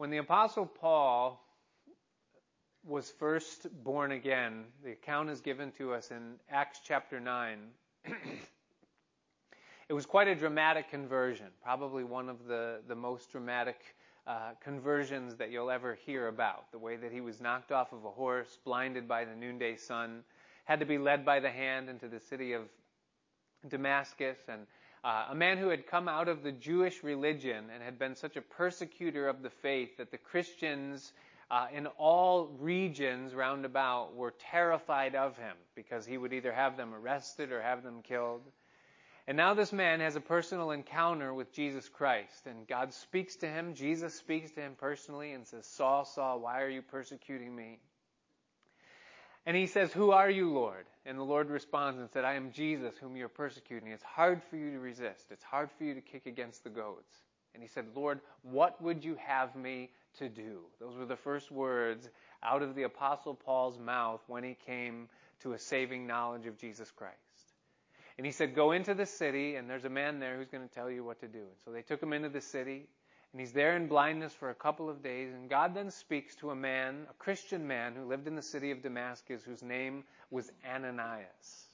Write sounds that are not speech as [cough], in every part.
When the Apostle Paul was first born again, the account is given to us in Acts chapter 9. [clears throat] it was quite a dramatic conversion, probably one of the, the most dramatic uh, conversions that you'll ever hear about. The way that he was knocked off of a horse, blinded by the noonday sun, had to be led by the hand into the city of Damascus, and uh, a man who had come out of the Jewish religion and had been such a persecutor of the faith that the Christians uh, in all regions round about were terrified of him because he would either have them arrested or have them killed. And now this man has a personal encounter with Jesus Christ, and God speaks to him. Jesus speaks to him personally and says, Saul, Saul, why are you persecuting me? And he says, Who are you, Lord? And the Lord responds and said, I am Jesus whom you're persecuting. It's hard for you to resist. It's hard for you to kick against the goads. And he said, Lord, what would you have me to do? Those were the first words out of the Apostle Paul's mouth when he came to a saving knowledge of Jesus Christ. And he said, Go into the city, and there's a man there who's going to tell you what to do. And so they took him into the city, and he's there in blindness for a couple of days. And God then speaks to a man, a Christian man, who lived in the city of Damascus, whose name was Ananias.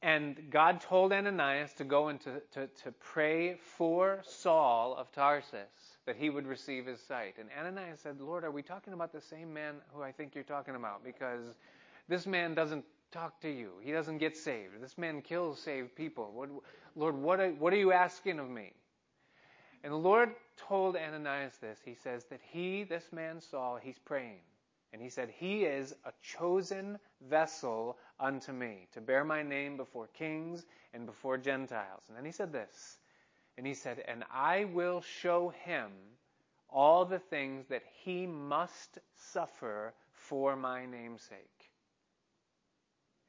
And God told Ananias to go and to, to, to pray for Saul of Tarsus that he would receive his sight. And Ananias said, Lord, are we talking about the same man who I think you're talking about? Because this man doesn't talk to you. He doesn't get saved. This man kills saved people. What, Lord, what are, what are you asking of me? And the Lord told Ananias this. He says that he, this man Saul, he's praying. And he said, He is a chosen vessel unto me to bear my name before kings and before Gentiles. And then he said this. And he said, And I will show him all the things that he must suffer for my name's sake.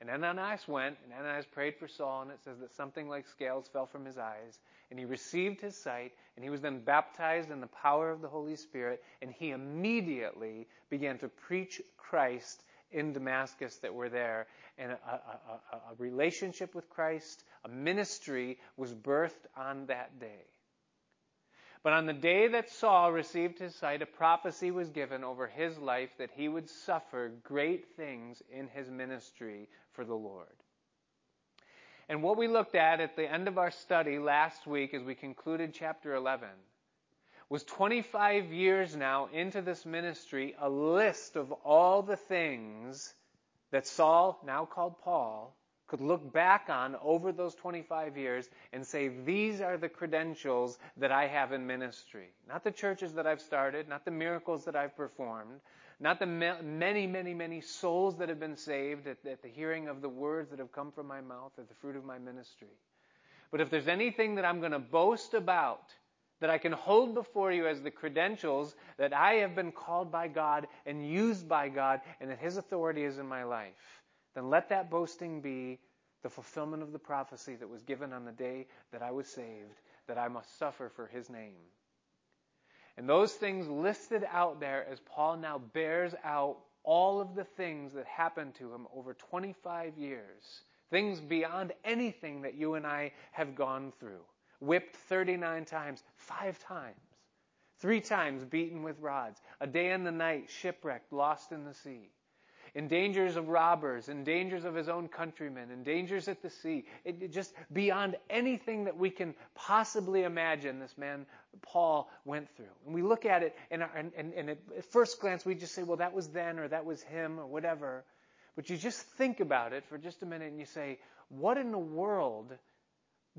And Ananias went, and Ananias prayed for Saul, and it says that something like scales fell from his eyes, and he received his sight, and he was then baptized in the power of the Holy Spirit, and he immediately began to preach Christ in Damascus that were there. And a, a, a, a relationship with Christ, a ministry, was birthed on that day. But on the day that Saul received his sight, a prophecy was given over his life that he would suffer great things in his ministry for the Lord. And what we looked at at the end of our study last week as we concluded chapter 11 was 25 years now into this ministry, a list of all the things that Saul, now called Paul, could look back on over those 25 years and say, These are the credentials that I have in ministry. Not the churches that I've started, not the miracles that I've performed, not the many, many, many souls that have been saved at, at the hearing of the words that have come from my mouth or the fruit of my ministry. But if there's anything that I'm going to boast about, that I can hold before you as the credentials that I have been called by God and used by God and that His authority is in my life, then let that boasting be the fulfillment of the prophecy that was given on the day that I was saved, that I must suffer for his name. And those things listed out there as Paul now bears out all of the things that happened to him over 25 years, things beyond anything that you and I have gone through. Whipped 39 times, five times, three times beaten with rods, a day and the night shipwrecked, lost in the sea in dangers of robbers, in dangers of his own countrymen, in dangers at the sea. It, it just beyond anything that we can possibly imagine, this man Paul went through. And we look at it, and, and, and, and at first glance, we just say, well, that was then, or that was him, or whatever. But you just think about it for just a minute, and you say, what in the world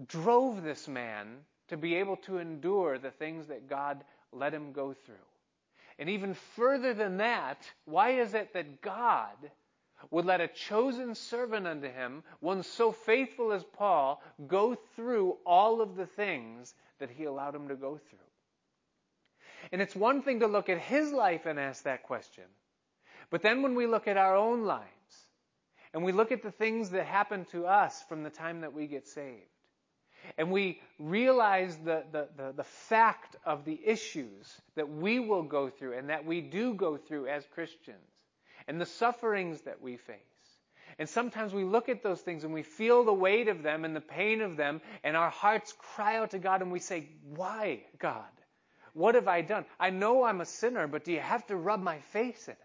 drove this man to be able to endure the things that God let him go through? And even further than that, why is it that God would let a chosen servant unto him, one so faithful as Paul, go through all of the things that he allowed him to go through? And it's one thing to look at his life and ask that question. But then when we look at our own lives, and we look at the things that happen to us from the time that we get saved, and we realize the, the, the, the, fact of the issues that we will go through and that we do go through as Christians and the sufferings that we face. And sometimes we look at those things and we feel the weight of them and the pain of them, and our hearts cry out to God and we say, Why, God? What have I done? I know I'm a sinner, but do you have to rub my face in it?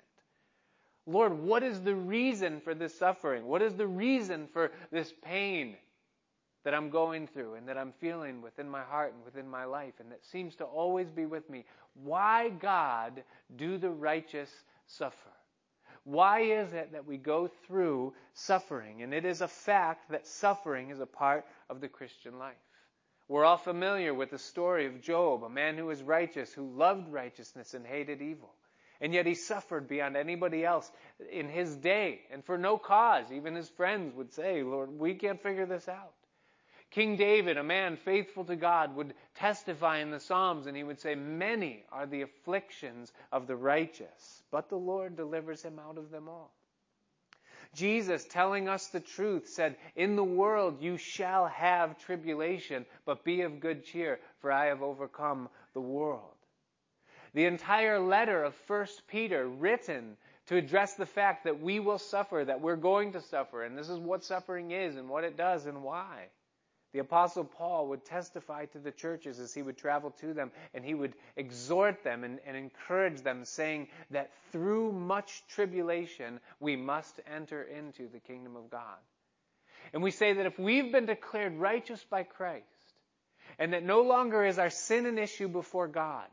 Lord, what is the reason for this suffering? What is the reason for this pain that I'm going through and that I'm feeling within my heart and within my life and that seems to always be with me? Why, God, do the righteous suffer? Why is it that we go through suffering? And it is a fact that suffering is a part of the Christian life. We're all familiar with the story of Job, a man who was righteous, who loved righteousness and hated evil. And yet he suffered beyond anybody else in his day and for no cause. Even his friends would say, Lord, we can't figure this out. King David, a man faithful to God, would testify in the Psalms and he would say, Many are the afflictions of the righteous, but the Lord delivers him out of them all. Jesus, telling us the truth, said, In the world you shall have tribulation, but be of good cheer, for I have overcome the world. The entire letter of 1 Peter, written to address the fact that we will suffer, that we're going to suffer, and this is what suffering is and what it does and why. The Apostle Paul would testify to the churches as he would travel to them, and he would exhort them and, and, encourage them, saying that through much tribulation we must enter into the kingdom of God. And we say that if we've been declared righteous by Christ, and that no longer is our sin an issue before God,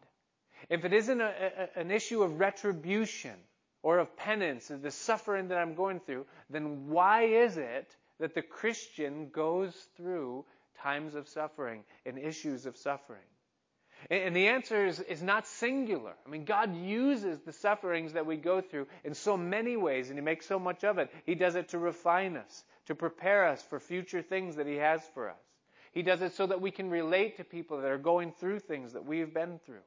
if it isn't a, a, an issue of retribution or of penance, of the suffering that I'm going through, then why is it that the Christian goes through times of suffering and issues of suffering? And the answer is, is not singular. I mean, God uses the sufferings that we go through in so many ways, and He makes so much of it. He does it to refine us, to prepare us for future things that He has for us. He does it so that we can relate to people that are going through things that we've been through.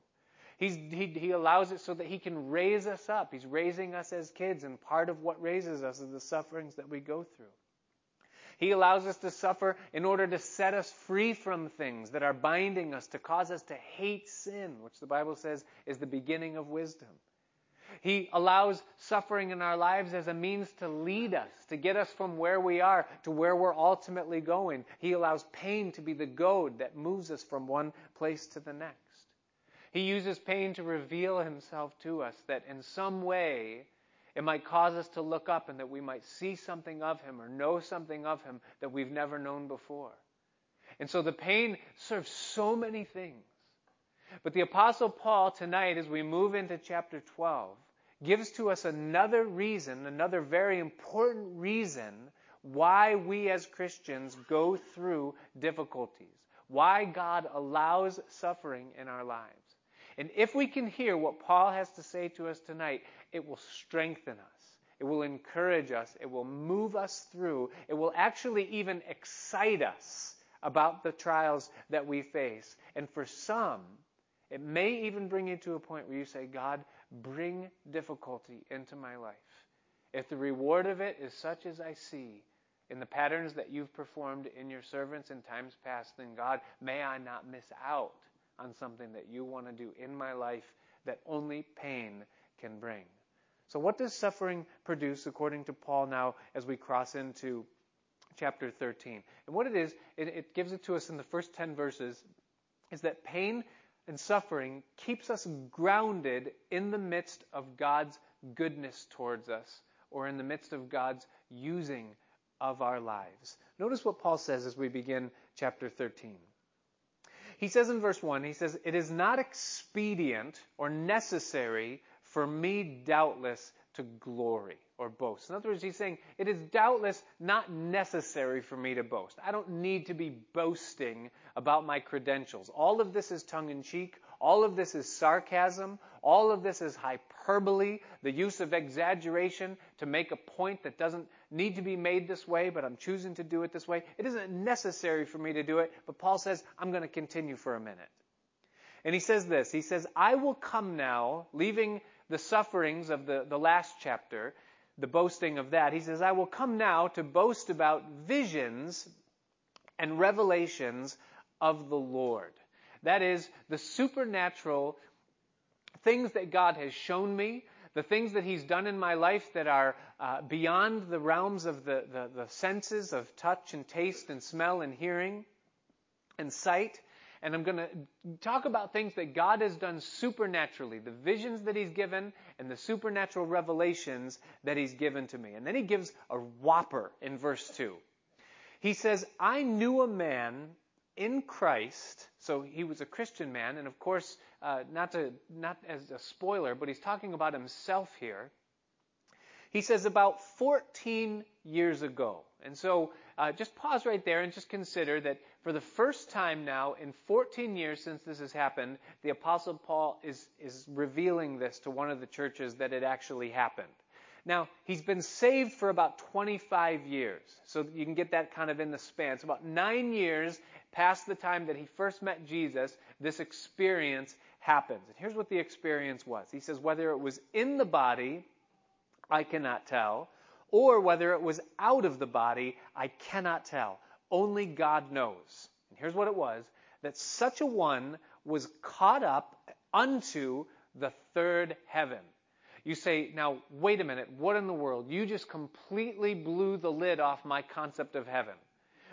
He's, he, he allows it so that He can raise us up. He's raising us as kids, and part of what raises us is the sufferings that we go through. He allows us to suffer in order to set us free from things that are binding us, to cause us to hate sin, which the Bible says is the beginning of wisdom. He allows suffering in our lives as a means to lead us, to get us from where we are to where we're ultimately going. He allows pain to be the goad that moves us from one place to the next. He uses pain to reveal himself to us that in some way it might cause us to look up and that we might see something of Him or know something of Him that we've never known before. And so the pain serves so many things. But the Apostle Paul tonight, as we move into chapter 12, gives to us another reason, another very important reason why we as Christians go through difficulties, why God allows suffering in our lives. And if we can hear what Paul has to say to us tonight, it will strengthen us. It will encourage us. It will move us through. It will actually even excite us about the trials that we face. And for some, it may even bring you to a point where you say, God, bring difficulty into my life. If the reward of it is such as I see in the patterns that you've performed in your servants in times past, then God, may I not miss out on something that you want to do in my life that only pain can bring. So, what does suffering produce according to Paul now as we cross into chapter 13? And what it is, it, it gives it to us in the first 10 verses, is that pain and suffering keeps us grounded in the midst of God's goodness towards us or in the midst of God's using of our lives. Notice what Paul says as we begin chapter 13. He says in verse 1, he says, It is not expedient or necessary for me doubtless to glory or boast. In other words, he's saying, it is doubtless not necessary for me to boast. I don't need to be boasting about my credentials. All of this is tongue in cheek. All of this is sarcasm. All of this is hyperbole, the use of exaggeration to make a point that doesn't need to be made this way, but I'm choosing to do it this way. It isn't necessary for me to do it, but Paul says, I'm going to continue for a minute. And he says this He says, I will come now, leaving the sufferings of the, the last chapter, the boasting of that, he says, I will come now to boast about visions and revelations of the Lord. That is, the supernatural things that God has shown me, the things that He's done in my life that are uh, beyond the realms of the, the, the senses of touch and taste and smell and hearing and sight and I'm going to talk about things that God has done supernaturally, the visions that He's given and the supernatural revelations that He's given to me. And then He gives a whopper in verse 2. He says, I knew a man in Christ, so he was a Christian man, and of course, uh, not to not as a spoiler, but he's talking about himself here. He says about 14 years ago, and so uh, just pause right there and just consider that for the first time now in 14 years since this has happened, the Apostle Paul is is revealing this to one of the churches that it actually happened. Now, he's been saved for about 25 years. So you can get that kind of in the span. It's about nine years past the time that he first met Jesus, this experience happens. And here's what the experience was. He says, whether it was in the body, I cannot tell, or whether it was out of the body, I cannot tell. Only God knows. And here's what it was that such a one was caught up unto the third heaven. You say, now, wait a minute, what in the world? You just completely blew the lid off my concept of heaven.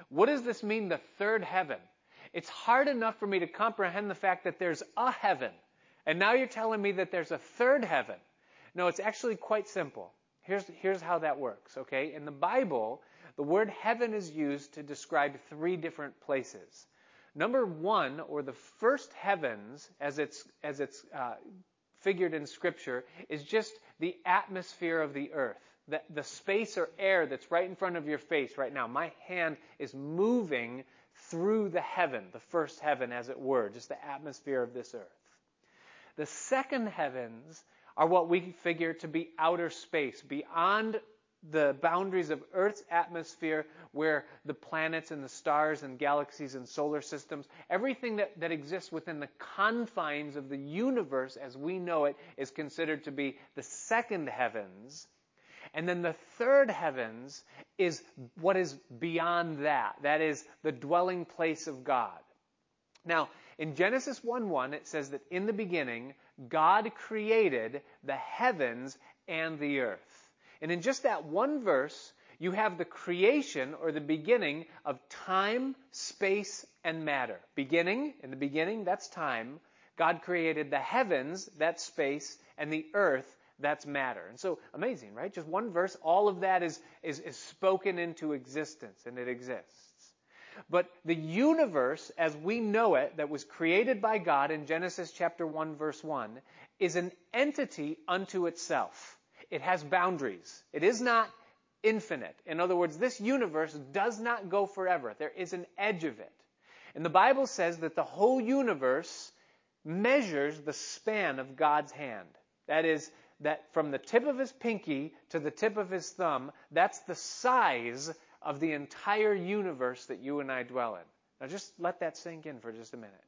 What does this mean, the third heaven? It's hard enough for me to comprehend the fact that there's a heaven. And now you're telling me that there's a third heaven. No, it's actually quite simple. Here's, here's how that works, okay? In the Bible, the word heaven is used to describe three different places. Number one, or the first heavens, as it's, as it's uh, figured in Scripture, is just the atmosphere of the earth the, the space or air that's right in front of your face right now. My hand is moving through the heaven, the first heaven, as it were, just the atmosphere of this earth. The second heavens are what we figure to be outer space, beyond the boundaries of Earth's atmosphere, where the planets and the stars and galaxies and solar systems, everything that, that exists within the confines of the universe as we know it, is considered to be the second heavens. And then the third heavens is what is beyond that. That is the dwelling place of God. Now, in Genesis 1 1, it says that in the beginning, God created the heavens and the earth. And in just that one verse, you have the creation or the beginning of time, space, and matter. Beginning, in the beginning, that's time. God created the heavens, that's space, and the earth, that's matter. And so amazing, right? Just one verse, all of that is, is, is spoken into existence and it exists. But the universe as we know it, that was created by God in Genesis chapter 1 verse 1, is an entity unto itself. It has boundaries. It is not infinite. In other words, this universe does not go forever. There is an edge of it. And the Bible says that the whole universe measures the span of God's hand. That is, that from the tip of his pinky to the tip of his thumb, that's the size of the entire universe that you and I dwell in. Now just let that sink in for just a minute.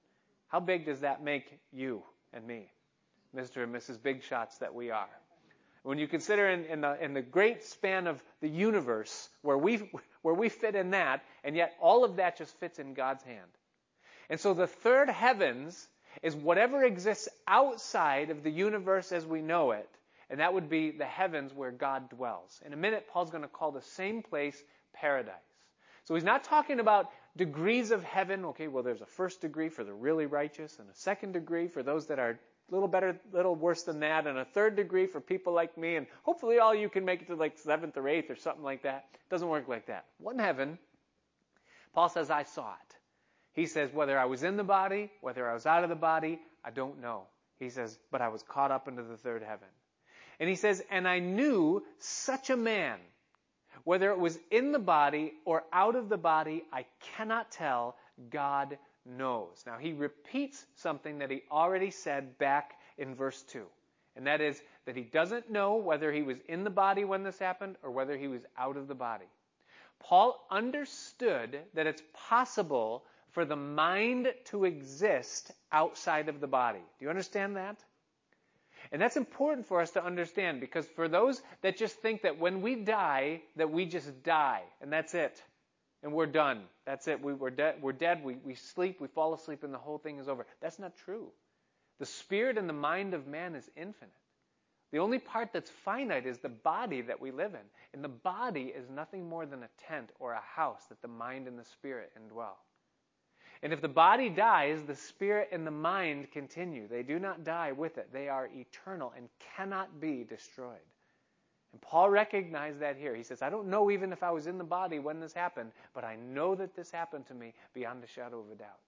How big does that make you and me, Mr. and Mrs. Big Shots that we are? When you consider in, in, the, in the great span of the universe where we, where we fit in that, and yet all of that just fits in God's hand. And so the third heavens is whatever exists outside of the universe as we know it, and that would be the heavens where God dwells. In a minute, Paul's going to call the same place paradise. So he's not talking about degrees of heaven. Okay, well, there's a first degree for the really righteous, and a second degree for those that are a little better, a little worse than that, and a third degree for people like me, and hopefully all you can make it to like seventh or eighth or something like that. It doesn't work like that. One heaven, Paul says, I saw it. He says, whether I was in the body, whether I was out of the body, I don't know. He says, but I was caught up into the third heaven. And he says, and I knew such a man, whether it was in the body or out of the body, I cannot tell. God knows. Now he repeats something that he already said back in verse 2. And that is that he doesn't know whether he was in the body when this happened or whether he was out of the body. Paul understood that it's possible for the mind to exist outside of the body. Do you understand that? And that's important for us to understand because for those that just think that when we die, that we just die and that's it. And we're done. That's it. We, are dead. We're dead. We, we sleep. We fall asleep and the whole thing is over. That's not true. The spirit and the mind of man is infinite. The only part that's finite is the body that we live in. And the body is nothing more than a tent or a house that the mind and the spirit indwell. And if the body dies, the spirit and the mind continue. They do not die with it. They are eternal and cannot be destroyed. And Paul recognized that here. He says, I don't know even if I was in the body when this happened, but I know that this happened to me beyond a shadow of a doubt.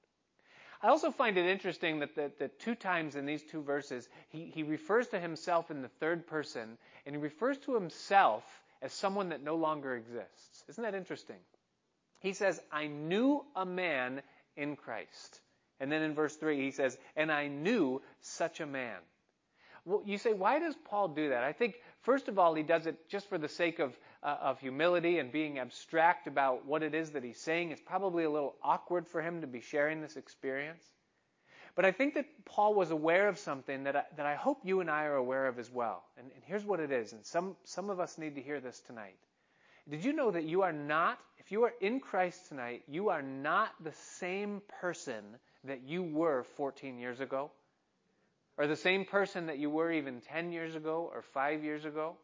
I also find it interesting that the, the two times in these two verses, he, he refers to himself in the third person, and he refers to himself as someone that no longer exists. Isn't that interesting? He says, I knew a man in Christ. And then in verse 3, he says, And I knew such a man. Well, you say, why does Paul do that? I think, first of all, he does it just for the sake of, uh, of humility and being abstract about what it is that he's saying. It's probably a little awkward for him to be sharing this experience. But I think that Paul was aware of something that I, that I hope you and I are aware of as well. And, and here's what it is, and some, some of us need to hear this tonight. Did you know that you are not, if you are in Christ tonight, you are not the same person that you were 14 years ago? Or the same person that you were even 10 years ago or 5 years ago?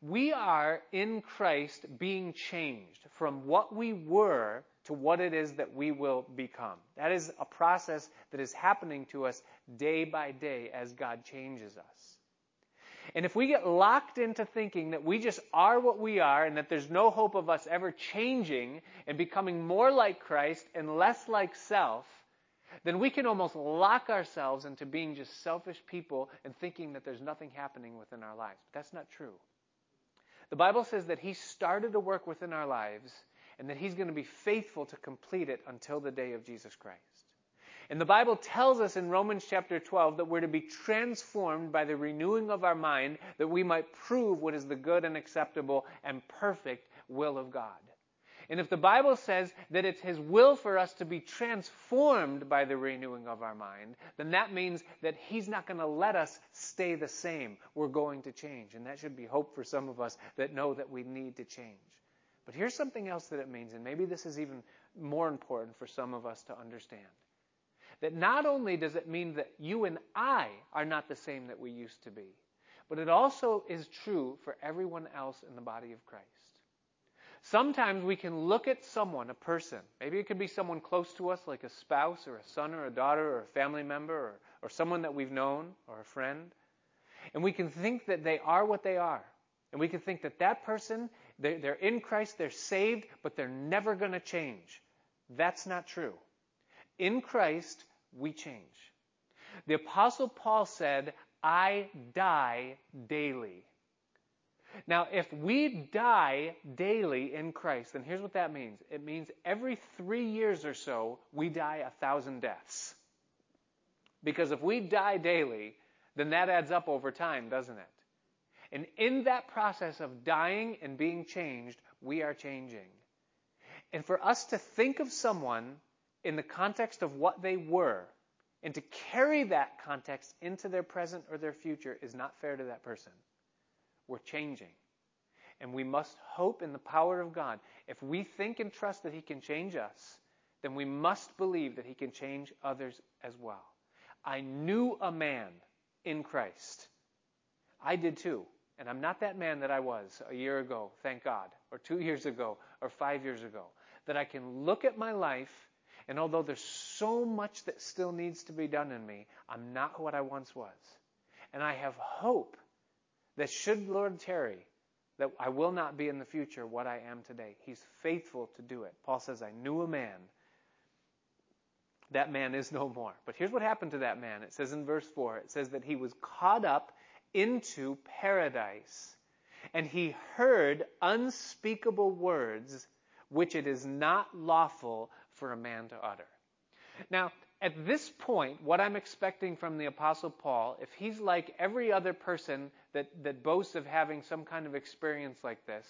We are in Christ being changed from what we were to what it is that we will become. That is a process that is happening to us day by day as God changes us. And if we get locked into thinking that we just are what we are and that there's no hope of us ever changing and becoming more like Christ and less like self, then we can almost lock ourselves into being just selfish people and thinking that there's nothing happening within our lives. But that's not true. The Bible says that He started a work within our lives and that He's going to be faithful to complete it until the day of Jesus Christ. And the Bible tells us in Romans chapter 12 that we're to be transformed by the renewing of our mind that we might prove what is the good and acceptable and perfect will of God. And if the Bible says that it's His will for us to be transformed by the renewing of our mind, then that means that He's not going to let us stay the same. We're going to change. And that should be hope for some of us that know that we need to change. But here's something else that it means, and maybe this is even more important for some of us to understand that not only does it mean that you and I are not the same that we used to be, but it also is true for everyone else in the body of Christ. Sometimes we can look at someone, a person, maybe it could be someone close to us, like a spouse or a son or a daughter or a family member or, or someone that we've known or a friend, and we can think that they are what they are. And we can think that that person, they're, they're in Christ, they're saved, but they're never going to change. That's not true. In Christ, we change. The Apostle Paul said, I die daily. Now, if we die daily in Christ, then here's what that means it means every three years or so, we die a thousand deaths. Because if we die daily, then that adds up over time, doesn't it? And in that process of dying and being changed, we are changing. And for us to think of someone in the context of what they were and to carry that context into their present or their future is not fair to that person. We're changing. And we must hope in the power of God. If we think and trust that He can change us, then we must believe that He can change others as well. I knew a man in Christ. I did too. And I'm not that man that I was a year ago, thank God, or two years ago, or five years ago. That I can look at my life and although there's so much that still needs to be done in me, I'm not what I once was. And I have hope that should Lord tarry, that I will not be in the future what I am today. He's faithful to do it. Paul says, I knew a man. That man is no more. But here's what happened to that man. It says in verse 4, it says that he was caught up into paradise, and he heard unspeakable words which it is not lawful for a man to utter. Now, at this point, what I'm expecting from the Apostle Paul, if he's like every other person that, that boasts of having some kind of experience like this,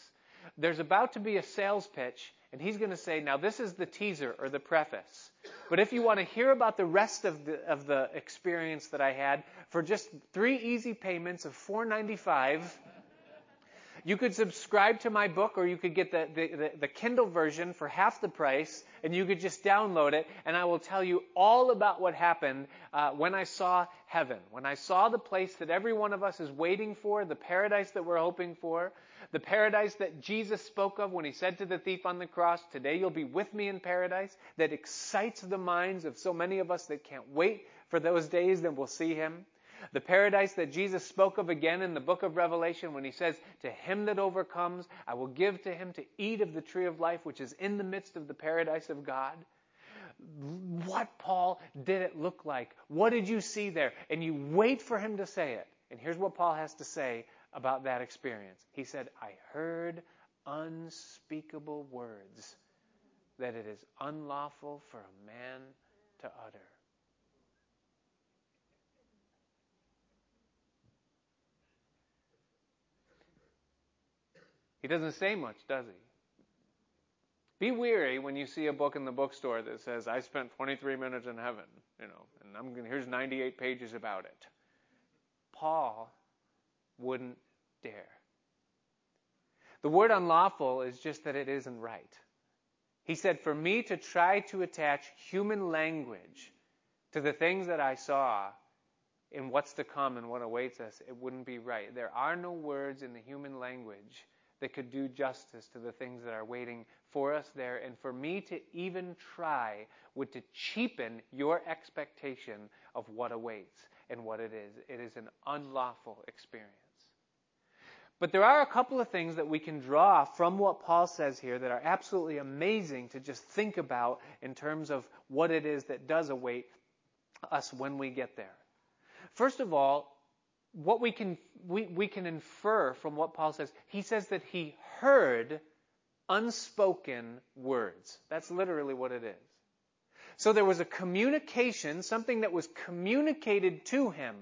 there's about to be a sales pitch, and he's going to say, Now, this is the teaser or the preface. But if you want to hear about the rest of the, of the experience that I had, for just three easy payments of $4.95, You could subscribe to my book, or you could get the, the, the, Kindle version for half the price, and you could just download it, and I will tell you all about what happened uh, when I saw heaven, when I saw the place that every one of us is waiting for, the paradise that we're hoping for, the paradise that Jesus spoke of when he said to the thief on the cross, Today you'll be with me in paradise, that excites the minds of so many of us that can't wait for those days that we'll see him. The paradise that Jesus spoke of again in the book of Revelation when he says, To him that overcomes, I will give to him to eat of the tree of life, which is in the midst of the paradise of God. What, Paul, did it look like? What did you see there? And you wait for him to say it. And here's what Paul has to say about that experience. He said, I heard unspeakable words that it is unlawful for a man to utter. He doesn't say much, does he? Be weary when you see a book in the bookstore that says, I spent 23 minutes in heaven, you know, and I'm here's 98 pages about it. Paul wouldn't dare. The word unlawful is just that it isn't right. He said, For me to try to attach human language to the things that I saw in what's to come and what awaits us, it wouldn't be right. There are no words in the human language that could do justice to the things that are waiting for us there. And for me to even try would to cheapen your expectation of what awaits and what it is. It is an unlawful experience. But there are a couple of things that we can draw from what Paul says here that are absolutely amazing to just think about in terms of what it is that does await us when we get there. First of all, what we can, we, we can infer from what Paul says, he says that he heard unspoken words. That's literally what it is. So there was a communication, something that was communicated to him,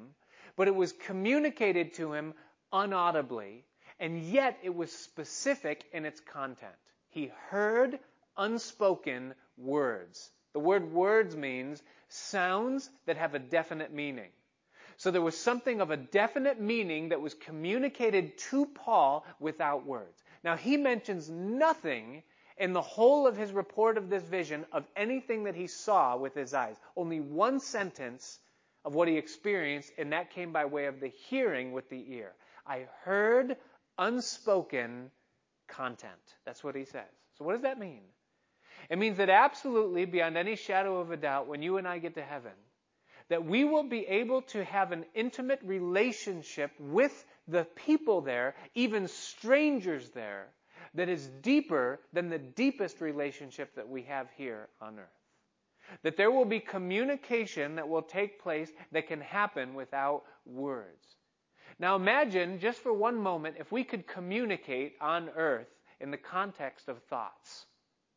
but it was communicated to him unaudibly, and yet it was specific in its content. He heard unspoken words. The word words means sounds that have a definite meaning. So there was something of a definite meaning that was communicated to Paul without words. Now he mentions nothing in the whole of his report of this vision of anything that he saw with his eyes. Only one sentence of what he experienced, and that came by way of the hearing with the ear. I heard unspoken content. That's what he says. So what does that mean? It means that absolutely, beyond any shadow of a doubt, when you and I get to heaven, that we will be able to have an intimate relationship with the people there, even strangers there, that is deeper than the deepest relationship that we have here on earth. That there will be communication that will take place that can happen without words. Now imagine, just for one moment, if we could communicate on earth in the context of thoughts.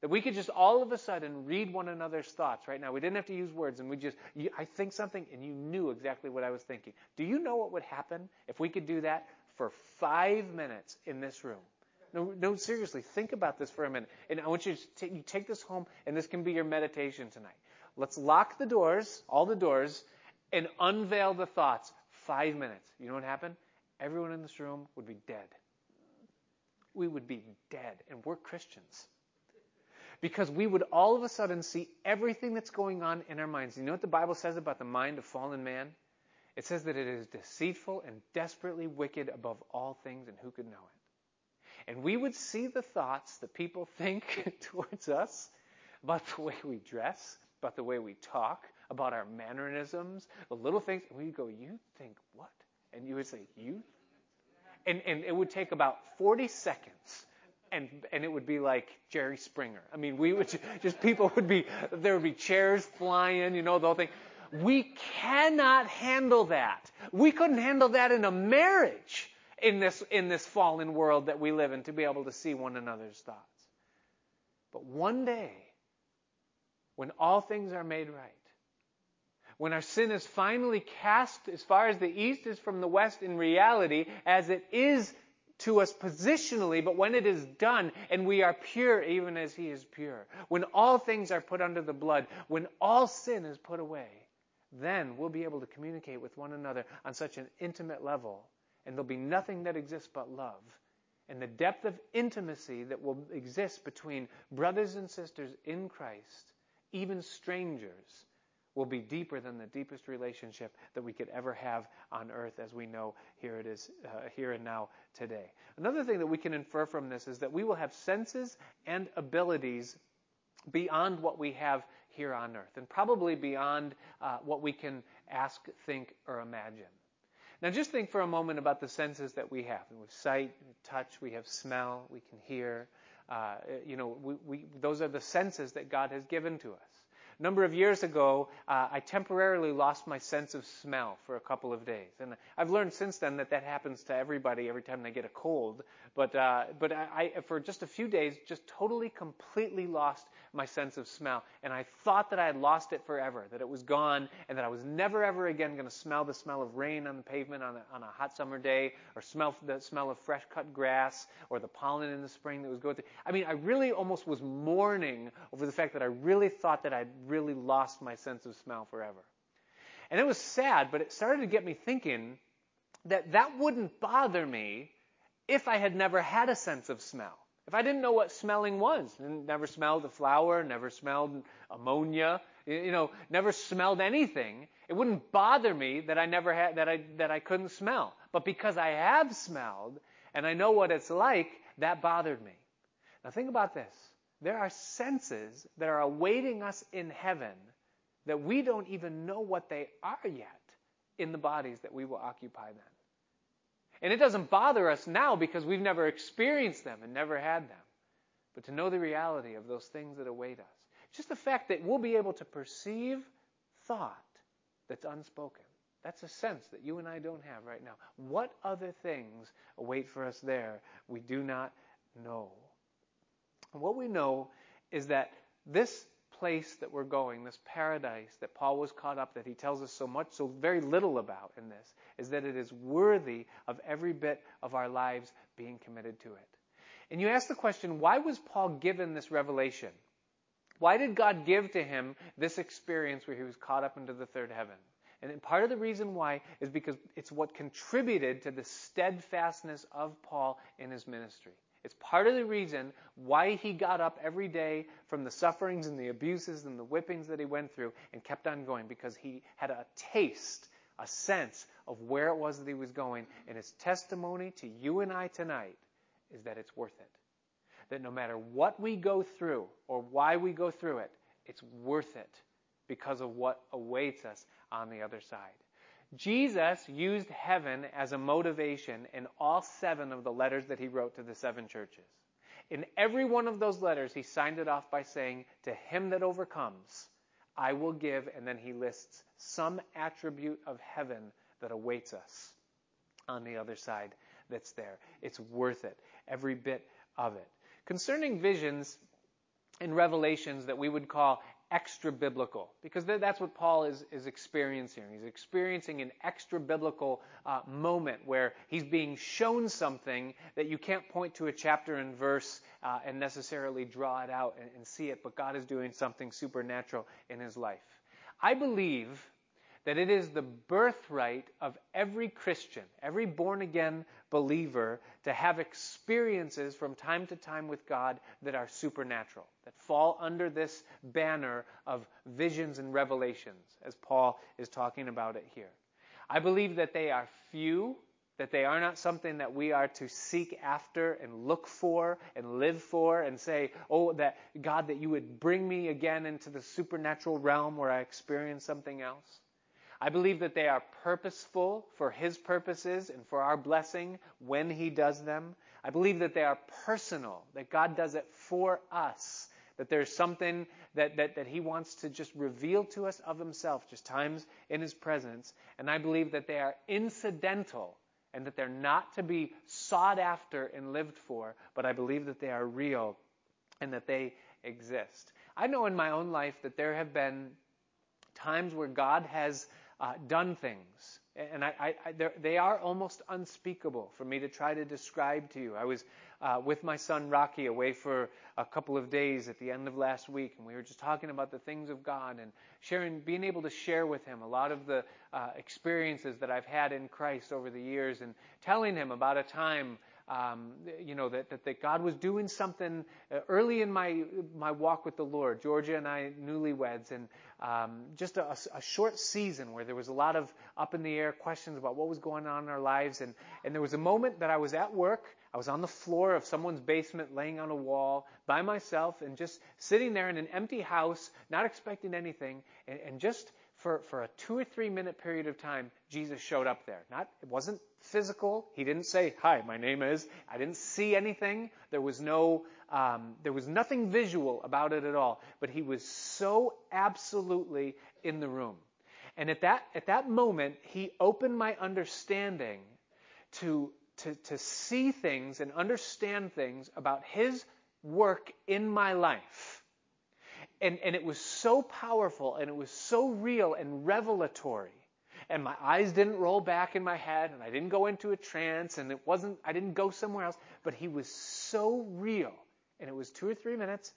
That we could just all of a sudden read one another's thoughts right now. We didn't have to use words and we just, you, I think something and you knew exactly what I was thinking. Do you know what would happen if we could do that for five minutes in this room? No, no, seriously, think about this for a minute. And I want you to take, you take this home and this can be your meditation tonight. Let's lock the doors, all the doors, and unveil the thoughts. Five minutes. You know what happened? Everyone in this room would be dead. We would be dead. And we're Christians because we would all of a sudden see everything that's going on in our minds. You know what the Bible says about the mind of fallen man? It says that it is deceitful and desperately wicked above all things, and who could know it? And we would see the thoughts that people [laughs] think [laughs] towards us about the way we dress, about the way we talk, about our mannerisms, the little things. And we'd go, You think what? And you would say, You? And, and it would take about 40 seconds and and it would be like Jerry Springer. I mean, we would just people would be there would be chairs flying, you know, the whole thing. We cannot handle that. We couldn't handle that in a marriage in this in this fallen world that we live in to be able to see one another's thoughts. But one day, when all things are made right, when our sin is finally cast as far as the east is from the west in reality, as it is to us positionally, but when it is done and we are pure even as He is pure, when all things are put under the blood, when all sin is put away, then we'll be able to communicate with one another on such an intimate level, and there'll be nothing that exists but love. and the depth of intimacy that will exist between brothers and sisters in Christ, even strangers, will be deeper than the deepest relationship that we could ever have on earth as we know here it is uh, here and now today. Another thing that we can infer from this is that we will have senses and abilities beyond what we have here on earth and probably beyond uh, what we can ask, think, or imagine. Now, just think for a moment about the senses that we have. We have sight, touch, we have smell, we can hear. Uh, you know, we, we, those are the senses that God has given to us. A number of years ago, uh, I temporarily lost my sense of smell for a couple of days, and I've learned since then that that happens to everybody every time they get a cold. But uh, but I, I, for just a few days, just totally, completely lost my sense of smell, and I thought that I had lost it forever, that it was gone, and that I was never ever again going to smell the smell of rain on the pavement on a, on a hot summer day, or smell the smell of fresh cut grass, or the pollen in the spring that was going through. I mean, I really almost was mourning over the fact that I really thought that I'd really lost my sense of smell forever. And it was sad, but it started to get me thinking that that wouldn't bother me if I had never had a sense of smell. If I didn't know what smelling was, and never smelled a flower, never smelled ammonia, you know, never smelled anything, it wouldn't bother me that I never had that I that I couldn't smell. But because I have smelled and I know what it's like, that bothered me. Now think about this. There are senses that are awaiting us in heaven that we don't even know what they are yet in the bodies that we will occupy then. And it doesn't bother us now because we've never experienced them and never had them. But to know the reality of those things that await us. Just the fact that we'll be able to perceive thought that's unspoken. That's a sense that you and I don't have right now. What other things await for us there we do not know? And what we know is that this place that we're going, this paradise that Paul was caught up, that he tells us so much, so very little about in this, is that it is worthy of every bit of our lives being committed to it. And you ask the question, why was Paul given this revelation? Why did God give to him this experience where he was caught up into the third heaven? And part of the reason why is because it's what contributed to the steadfastness of Paul in his ministry. It's part of the reason why he got up every day from the sufferings and the abuses and the whippings that he went through and kept on going because he had a taste, a sense of where it was that he was going. And his testimony to you and I tonight is that it's worth it. That no matter what we go through or why we go through it, it's worth it because of what awaits us on the other side. Jesus used heaven as a motivation in all seven of the letters that he wrote to the seven churches. In every one of those letters, he signed it off by saying, To him that overcomes, I will give, and then he lists some attribute of heaven that awaits us on the other side that's there. It's worth it, every bit of it. Concerning visions and revelations that we would call extra biblical because that's what Paul is, is experiencing. He's experiencing an extra biblical uh, moment where he's being shown something that you can't point to a chapter and verse uh, and necessarily draw it out and, and see it, but God is doing something supernatural in his life. I believe that it is the birthright of every Christian, every born again believer, to have experiences from time to time with God that are supernatural, that fall under this banner of visions and revelations, as Paul is talking about it here. I believe that they are few, that they are not something that we are to seek after and look for and live for and say, oh, that God, that you would bring me again into the supernatural realm where I experience something else. I believe that they are purposeful for His purposes and for our blessing when He does them. I believe that they are personal, that God does it for us, that there's something that, that, that He wants to just reveal to us of Himself, just times in His presence. And I believe that they are incidental and that they're not to be sought after and lived for, but I believe that they are real and that they exist. I know in my own life that there have been times where God has uh, done things. And I, I, they are almost unspeakable for me to try to describe to you. I was uh, with my son Rocky away for a couple of days at the end of last week, and we were just talking about the things of God and sharing, being able to share with him a lot of the uh, experiences that I've had in Christ over the years, and telling him about a time um, you know, that, that, that, God was doing something uh, early in my, my walk with the Lord. Georgia and I, newlyweds, and um, just a, a, short season where there was a lot of up in the air questions about what was going on in our lives. And, and there was a moment that I was at work. I was on the floor of someone's basement, laying on a wall by myself, and just sitting there in an empty house, not expecting anything, and, and just for, for a two or three minute period of time, Jesus showed up there. Not, it wasn't physical. He didn't say, hi, my name is. I didn't see anything. There was no, um, there was nothing visual about it at all. But he was so absolutely in the room. And at that, at that moment, he opened my understanding to, to, to see things and understand things about his work in my life and, and it was so powerful and it was so real and revelatory. And my eyes didn't roll back in my head and I didn't go into a trance and it wasn't, I didn't go somewhere else, but he was so real. And it was two or three minutes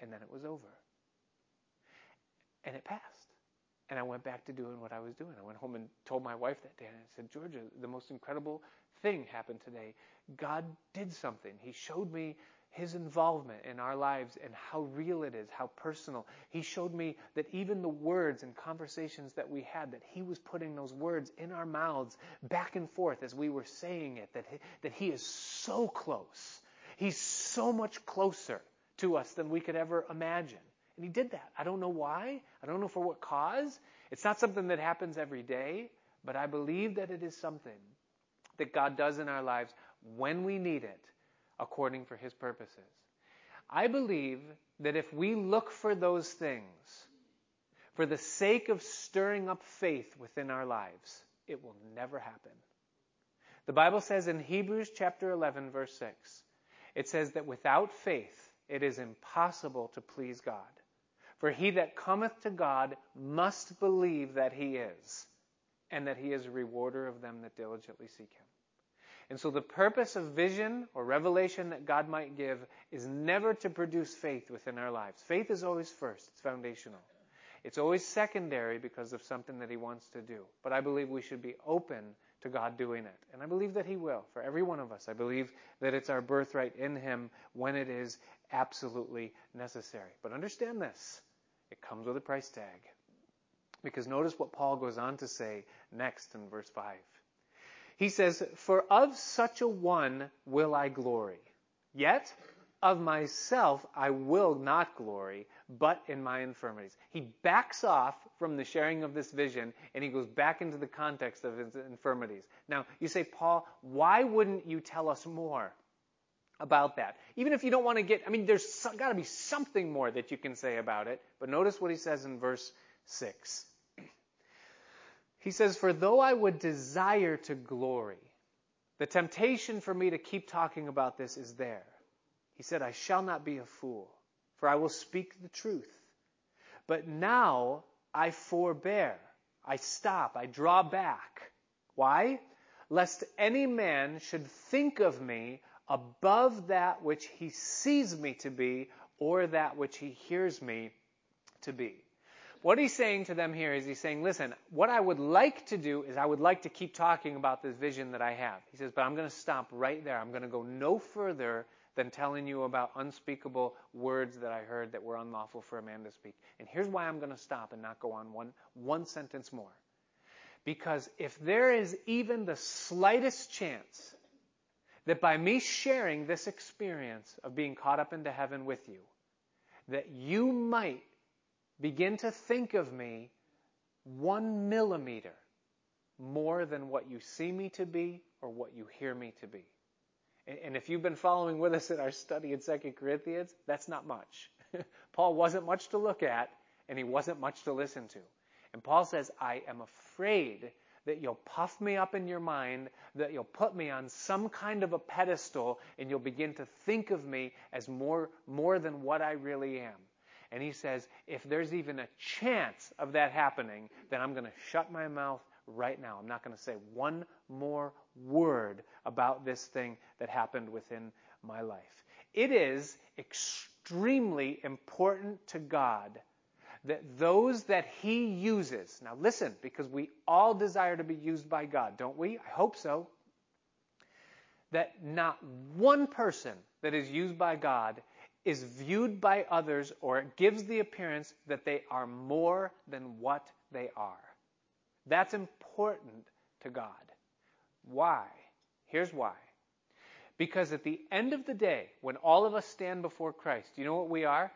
and then it was over. And it passed. And I went back to doing what I was doing. I went home and told my wife that day and I said, Georgia, the most incredible thing happened today. God did something. He showed me his involvement in our lives and how real it is, how personal. He showed me that even the words and conversations that we had, that he was putting those words in our mouths back and forth as we were saying it, that he, that he is so close. He's so much closer to us than we could ever imagine. And he did that. I don't know why. I don't know for what cause. It's not something that happens every day, but I believe that it is something that God does in our lives when we need it according for his purposes. I believe that if we look for those things for the sake of stirring up faith within our lives, it will never happen. The Bible says in Hebrews chapter 11 verse 6, it says that without faith it is impossible to please God. For he that cometh to God must believe that he is, and that he is a rewarder of them that diligently seek him. And so the purpose of vision or revelation that God might give is never to produce faith within our lives. Faith is always first, it's foundational. It's always secondary because of something that He wants to do. But I believe we should be open to God doing it. And I believe that He will for every one of us. I believe that it's our birthright in Him when it is absolutely necessary. But understand this it comes with a price tag. Because notice what Paul goes on to say next in verse 5. He says, For of such a one will I glory. Yet of myself I will not glory, but in my infirmities. He backs off from the sharing of this vision and he goes back into the context of his infirmities. Now, you say, Paul, why wouldn't you tell us more about that? Even if you don't want to get, I mean, there's got to be something more that you can say about it. But notice what he says in verse 6. He says, For though I would desire to glory, the temptation for me to keep talking about this is there. He said, I shall not be a fool, for I will speak the truth. But now I forbear. I stop. I draw back. Why? Lest any man should think of me above that which he sees me to be or that which he hears me to be. What he's saying to them here is he's saying, listen, what I would like to do is I would like to keep talking about this vision that I have. He says, but I'm going to stop right there. I'm going to go no further than telling you about unspeakable words that I heard that were unlawful for a man to speak. And here's why I'm going to stop and not go on one, one sentence more. Because if there is even the slightest chance that by me sharing this experience of being caught up into heaven with you, that you might begin to think of me one millimeter more than what you see me to be or what you hear me to be. And if you've been following with us in our study in 2 Corinthians, that's not much. [laughs] Paul wasn't much to look at, and he wasn't much to listen to. And Paul says, I am afraid that you'll puff me up in your mind, that you'll put me on some kind of a pedestal, and you'll begin to think of me as more, more than what I really am. And he says, if there's even a chance of that happening, then I'm going to shut my mouth right now. I'm not going to say one more word about this thing that happened within my life. It is extremely important to God that those that He uses, now listen, because we all desire to be used by God, don't we? I hope so. that not one person that is used by God is viewed by others or it gives the appearance that they are more than what they are. That's important to God. Why? Here's why. Because at the end of the day, when all of us stand before Christ, you know what we are?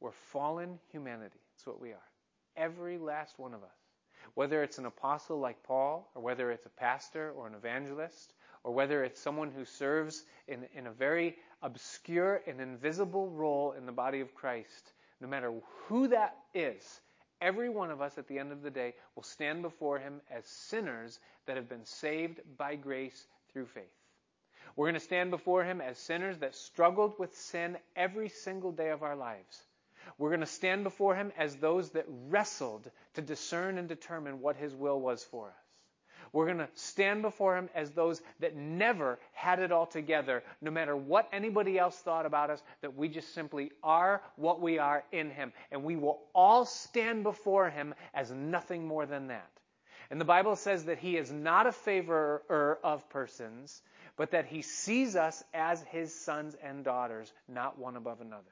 We're fallen humanity. That's what we are. Every last one of us. Whether it's an apostle like Paul, or whether it's a pastor or an evangelist, or whether it's someone who serves in, in a very obscure and invisible role in the body of Christ, no matter who that is, every one of us at the end of the day will stand before him as sinners that have been saved by grace through faith. We're going to stand before him as sinners that struggled with sin every single day of our lives. We're going to stand before him as those that wrestled to discern and determine what his will was for us. We're going to stand before him as those that never had it all together, no matter what anybody else thought about us, that we just simply are what we are in him. And we will all stand before him as nothing more than that. And the Bible says that he is not a favorer of persons, but that he sees us as his sons and daughters, not one above another.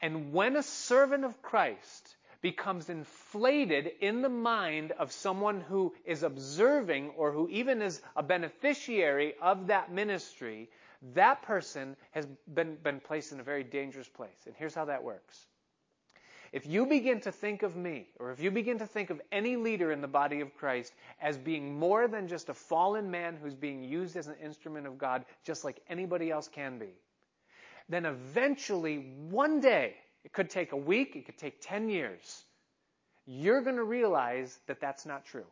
And when a servant of Christ becomes inflated in the mind of someone who is observing or who even is a beneficiary of that ministry, that person has been, been placed in a very dangerous place. And here's how that works. If you begin to think of me, or if you begin to think of any leader in the body of Christ as being more than just a fallen man who's being used as an instrument of God, just like anybody else can be, then eventually, one day, it could take a week, it could take 10 years. You're going to realize that that's not true.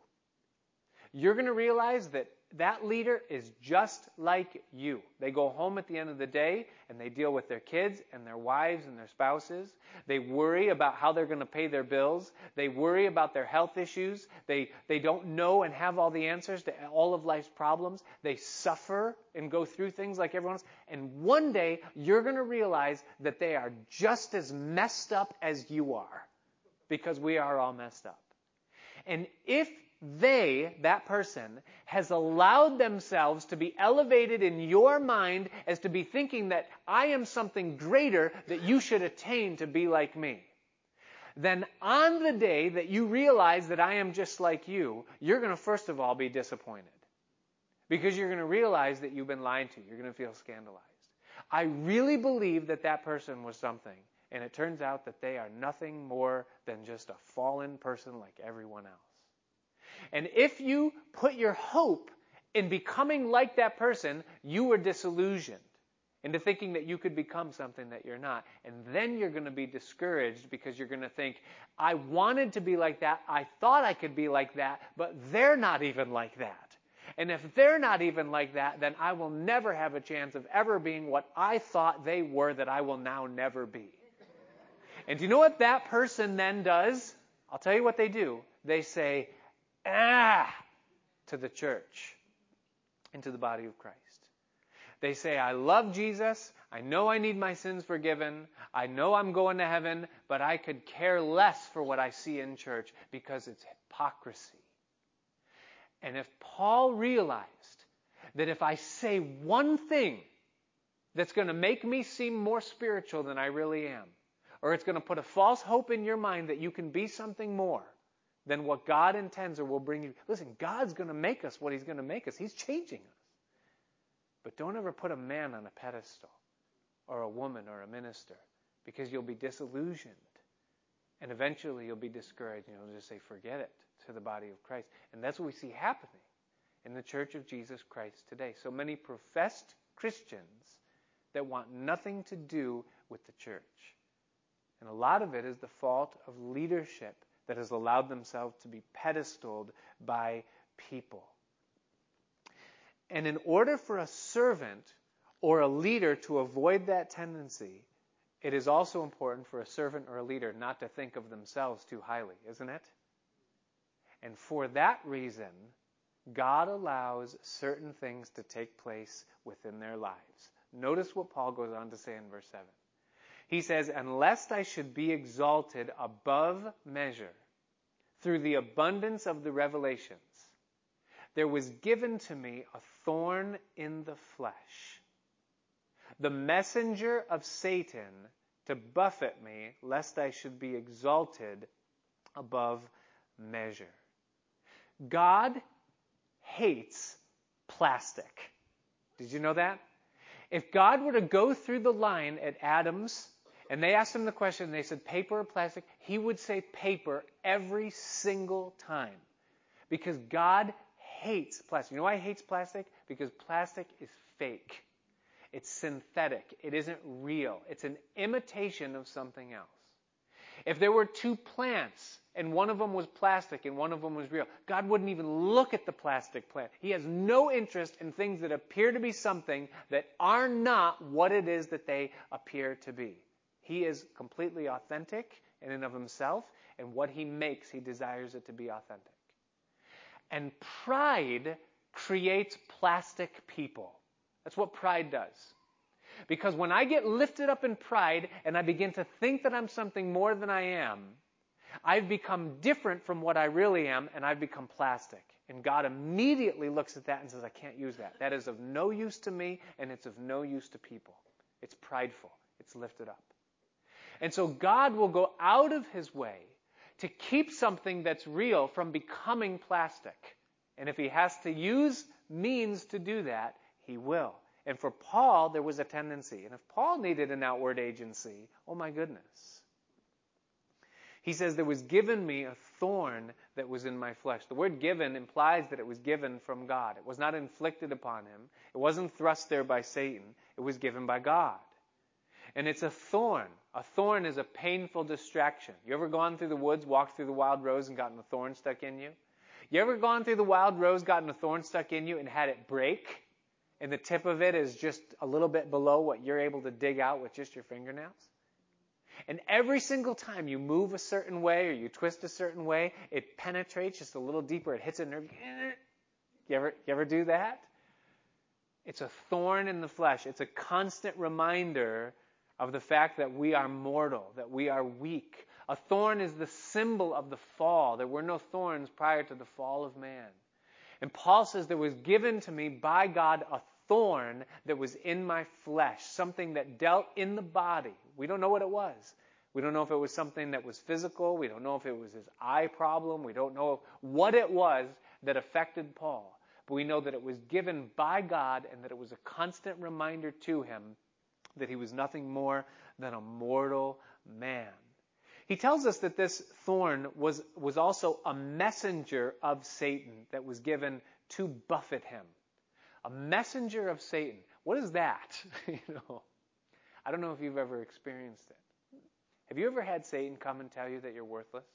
You're going to realize that that leader is just like you. They go home at the end of the day and they deal with their kids and their wives and their spouses. They worry about how they're going to pay their bills. They worry about their health issues. They, they don't know and have all the answers to all of life's problems. They suffer and go through things like everyone else. And one day you're going to realize that they are just as messed up as you are because we are all messed up. And if they, that person, has allowed themselves to be elevated in your mind as to be thinking that I am something greater that you should attain to be like me. Then on the day that you realize that I am just like you, you're going to first of all be disappointed. Because you're going to realize that you've been lied to. You're going to feel scandalized. I really believe that that person was something. And it turns out that they are nothing more than just a fallen person like everyone else. And if you put your hope in becoming like that person, you were disillusioned into thinking that you could become something that you're not. And then you're going to be discouraged because you're going to think, I wanted to be like that. I thought I could be like that, but they're not even like that. And if they're not even like that, then I will never have a chance of ever being what I thought they were that I will now never be. And do you know what that person then does? I'll tell you what they do. They say, ah, to the church and to the body of Christ. They say, I love Jesus. I know I need my sins forgiven. I know I'm going to heaven, but I could care less for what I see in church because it's hypocrisy. And if Paul realized that if I say one thing that's going to make me seem more spiritual than I really am, or it's going to put a false hope in your mind that you can be something more, than what God intends or will bring you. Listen, God's going to make us what He's going to make us. He's changing us. But don't ever put a man on a pedestal or a woman or a minister because you'll be disillusioned. And eventually you'll be discouraged and you'll just say, forget it to the body of Christ. And that's what we see happening in the church of Jesus Christ today. So many professed Christians that want nothing to do with the church. And a lot of it is the fault of leadership that has allowed themselves to be pedestaled by people. And in order for a servant or a leader to avoid that tendency, it is also important for a servant or a leader not to think of themselves too highly, isn't it? And for that reason, God allows certain things to take place within their lives. Notice what Paul goes on to say in verse 7. He says, Unless I should be exalted above measure through the abundance of the revelations, there was given to me a thorn in the flesh, the messenger of Satan to buffet me, lest I should be exalted above measure. God hates plastic. Did you know that? If God were to go through the line at Adams and they asked him the question they said paper or plastic, he would say paper every single time. Because God hates plastic. You know why he hates plastic? Because plastic is fake. It's synthetic. It isn't real. It's an imitation of something else. If there were two plants and one of them was plastic and one of them was real, God wouldn't even look at the plastic plant. He has no interest in things that appear to be something that are not what it is that they appear to be. He is completely authentic in and of himself, and what he makes, he desires it to be authentic. And pride creates plastic people. That's what pride does. Because when I get lifted up in pride and I begin to think that I'm something more than I am, I've become different from what I really am and I've become plastic. And God immediately looks at that and says, I can't use that. That is of no use to me and it's of no use to people. It's prideful. It's lifted up. And so God will go out of his way to keep something that's real from becoming plastic. And if he has to use means to do that, he will. And for Paul, there was a tendency. And if Paul needed an outward agency, oh my goodness. He says, There was given me a thorn that was in my flesh. The word given implies that it was given from God. It was not inflicted upon him, it wasn't thrust there by Satan, it was given by God. And it's a thorn. A thorn is a painful distraction. You ever gone through the woods, walked through the wild rose, and gotten a thorn stuck in you? You ever gone through the wild rose, gotten a thorn stuck in you, and had it break? and the tip of it is just a little bit below what you're able to dig out with just your fingernails. And every single time you move a certain way or you twist a certain way, it penetrates just a little deeper. It hits a nerve. You ever, you ever do that? It's a thorn in the flesh. It's a constant reminder of the fact that we are mortal, that we are weak. A thorn is the symbol of the fall. There were no thorns prior to the fall of man. And Paul says there was given to me by God a thorn that was in my flesh, something that dealt in the body. We don't know what it was. We don't know if it was something that was physical. We don't know if it was his eye problem. We don't know what it was that affected Paul. But we know that it was given by God and that it was a constant reminder to him that he was nothing more than a mortal man. He tells us that this thorn was, was also a messenger of Satan that was given to buffet him. A messenger of Satan. What is that? [laughs] you know, I don't know if you've ever experienced it. Have you ever had Satan come and tell you that you're worthless?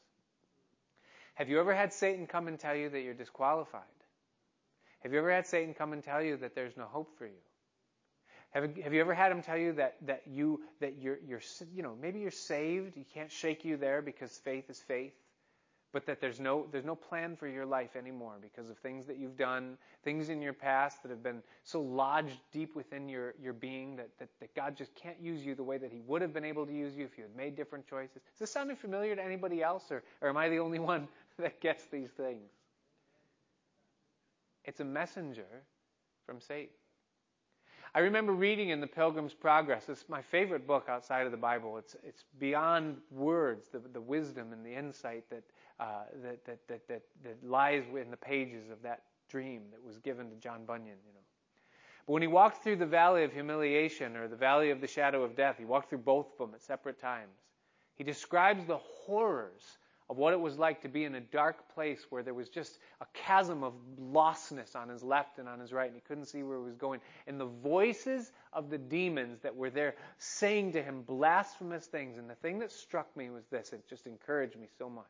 Have you ever had Satan come and tell you that you're disqualified? Have you ever had Satan come and tell you that there's no hope for you? Have, have you ever had him tell you that, that you that you're you're you know maybe you're saved, he can't shake you there because faith is faith, but that there's no there's no plan for your life anymore because of things that you've done, things in your past that have been so lodged deep within your, your being that, that, that God just can't use you the way that he would have been able to use you if you had made different choices. Is this sounding familiar to anybody else or, or am I the only one [laughs] that gets these things? It's a messenger from Satan. I remember reading in The Pilgrim's Progress. It's my favorite book outside of the Bible. It's, it's beyond words, the, the wisdom and the insight that, uh, that, that, that, that, that lies in the pages of that dream that was given to John Bunyan, you know. But when he walked through the valley of humiliation or the valley of the shadow of death, he walked through both of them at separate times. He describes the horrors of what it was like to be in a dark place where there was just a chasm of lostness on his left and on his right, and he couldn't see where he was going. And the voices of the demons that were there saying to him blasphemous things. And the thing that struck me was this it just encouraged me so much.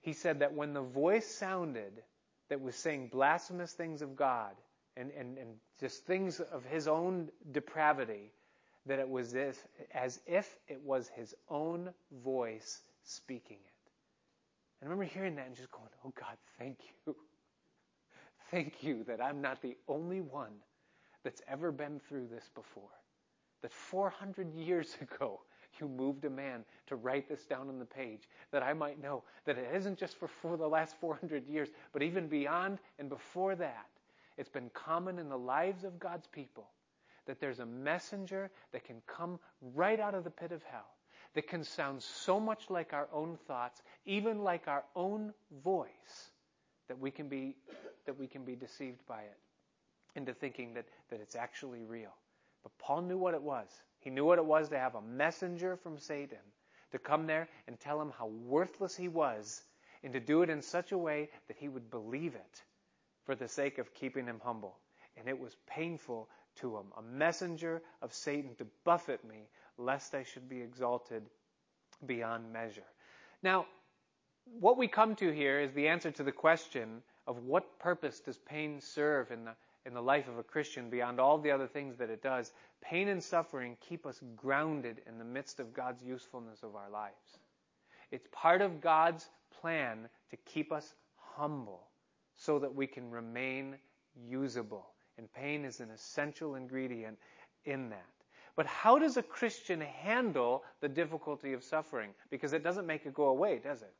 He said that when the voice sounded that was saying blasphemous things of God and, and, and just things of his own depravity, that it was this, as if it was his own voice speaking it. I remember hearing that and just going, oh God, thank you. [laughs] Thank you that I'm not the only one that's ever been through this before. That 400 years [laughs] ago, you moved a man to write this down on the page that I might know that it isn't just for, for the last 400 years, but even beyond and before that. It's been common in the lives of God's people that there's a messenger that can come right out of the pit of hell, that can sound so much like our own thoughts, even like our own voice, that we can be, that we can be deceived by it into thinking that, that it's actually real. But Paul knew what it was. He knew what it was to have a messenger from Satan to come there and tell him how worthless he was, and to do it in such a way that he would believe it for the sake of keeping him humble. And it was painful to him, a messenger of Satan to buffet me, lest I should be exalted beyond measure. Now, what we come to here is the answer to the question of what purpose does pain serve in the, in the life of a Christian beyond all the other things that it does. Pain and suffering keep us grounded in the midst of God's usefulness of our lives. It's part of God's plan to keep us humble so that we can remain usable. And pain is an essential ingredient in that. But how does a Christian handle the difficulty of suffering? Because it doesn't make it go away, does it?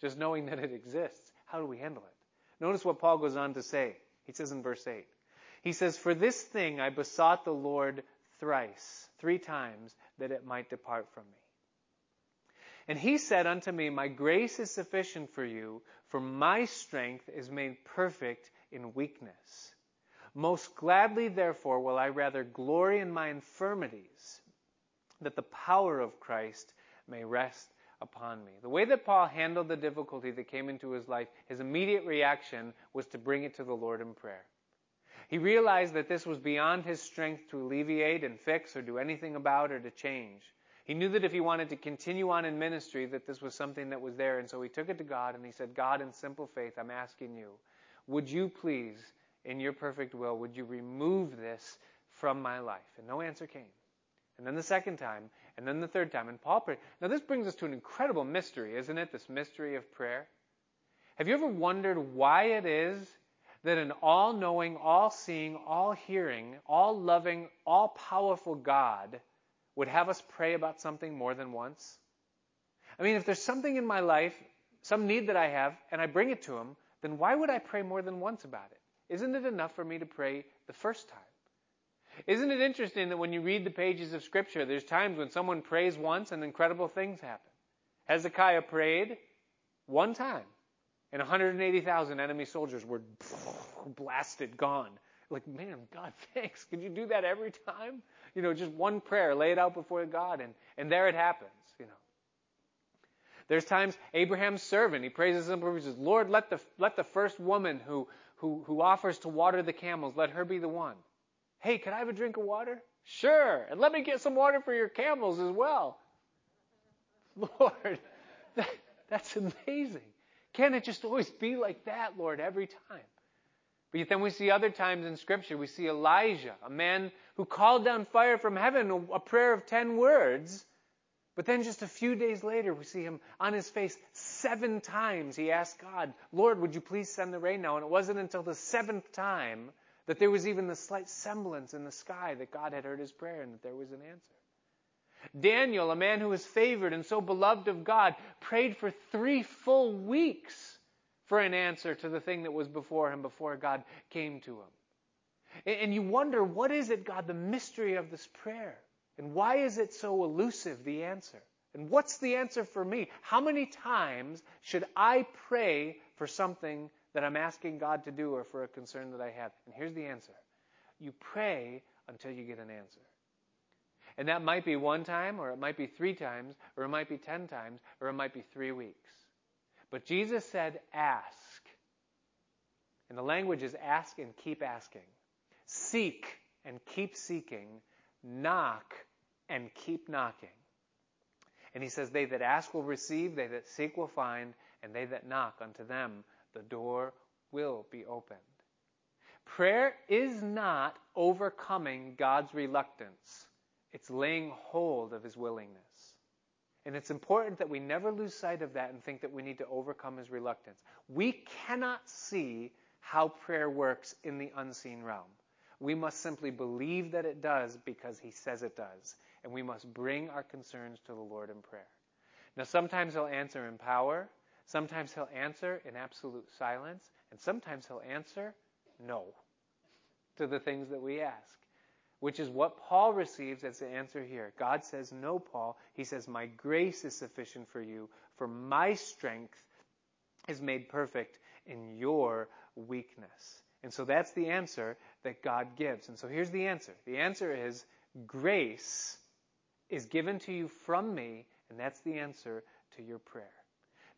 Just knowing that it exists. How do we handle it? Notice what Paul goes on to say. He says in verse 8, he says, For this thing I besought the Lord thrice, three times, that it might depart from me. And he said unto me, My grace is sufficient for you, for my strength is made perfect in weakness. Most gladly, therefore, will I rather glory in my infirmities, that the power of Christ may rest upon me. The way that Paul handled the difficulty that came into his life, his immediate reaction was to bring it to the Lord in prayer. He realized that this was beyond his strength to alleviate and fix or do anything about or to change. He knew that if he wanted to continue on in ministry, that this was something that was there, and so he took it to God and he said, God, in simple faith, I'm asking you, would you please, in your perfect will, would you remove this from my life? And no answer came. And then the second time, and then the third time, and Paul prayed. Now this brings us to an incredible mystery, isn't it? This mystery of prayer. Have you ever wondered why it is that an all knowing, all seeing, all hearing, all loving, all powerful God would have us pray about something more than once? I mean, if there's something in my life, some need that I have, and I bring it to Him, then why would I pray more than once about it? Isn't it enough for me to pray the first time? Isn't it interesting that when you read the pages of Scripture, there's times when someone prays once and incredible things happen? Hezekiah prayed one time, and 180,000 enemy soldiers were [laughs] blasted, gone. Like, man, God, [laughs] thanks. Could you do that every time? You know, just one prayer, lay it out before God, and, and there it happens, you know. There's times Abraham's servant, he prays his he says, Lord, let the, let the first woman who, who, who offers to water the camels, let her be the one. Hey, can I have a drink of water? Sure. And let me get some water for your camels as well. [laughs] Lord, that, that's amazing. Can it just always be like that, Lord, every time? But then we see other times in Scripture, we see Elijah, a man who called down fire from heaven, a prayer of ten words. But then just a few days later, we see him on his face seven times. He asked God, Lord, would you please send the rain now? And it wasn't until the seventh time that there was even the slight semblance in the sky that God had heard his prayer and that there was an answer. Daniel, a man who was favored and so beloved of God, prayed for three full weeks for an answer to the thing that was before him before God came to him. And you wonder, what is it, God, the mystery of this prayer? And why is it so elusive, the answer? And what's the answer for me? How many times should I pray for something that I'm asking God to do or for a concern that I have? And here's the answer you pray until you get an answer. And that might be one time, or it might be three times, or it might be ten times, or it might be three weeks. But Jesus said, ask. And the language is ask and keep asking. Seek and keep seeking. Knock and keep knocking. And he says, They that ask will receive, they that seek will find, and they that knock unto them the door will be opened. Prayer is not overcoming God's reluctance. It's laying hold of his willingness. And it's important that we never lose sight of that and think that we need to overcome his reluctance. We cannot see how prayer works in the unseen realm. We must simply believe that it does because he says it does. and we must bring our concerns to the Lord in prayer. Now, sometimes He'll answer in power, sometimes He'll answer in absolute silence, and sometimes He'll answer no to the things that we ask, which is what Paul receives as the answer here. God says, No, Paul. He says, My grace is sufficient for you, for my strength is made perfect in your weakness. And so that's the answer that God gives. And so here's the answer the answer is grace is given to you from me, and that's the answer to your prayer.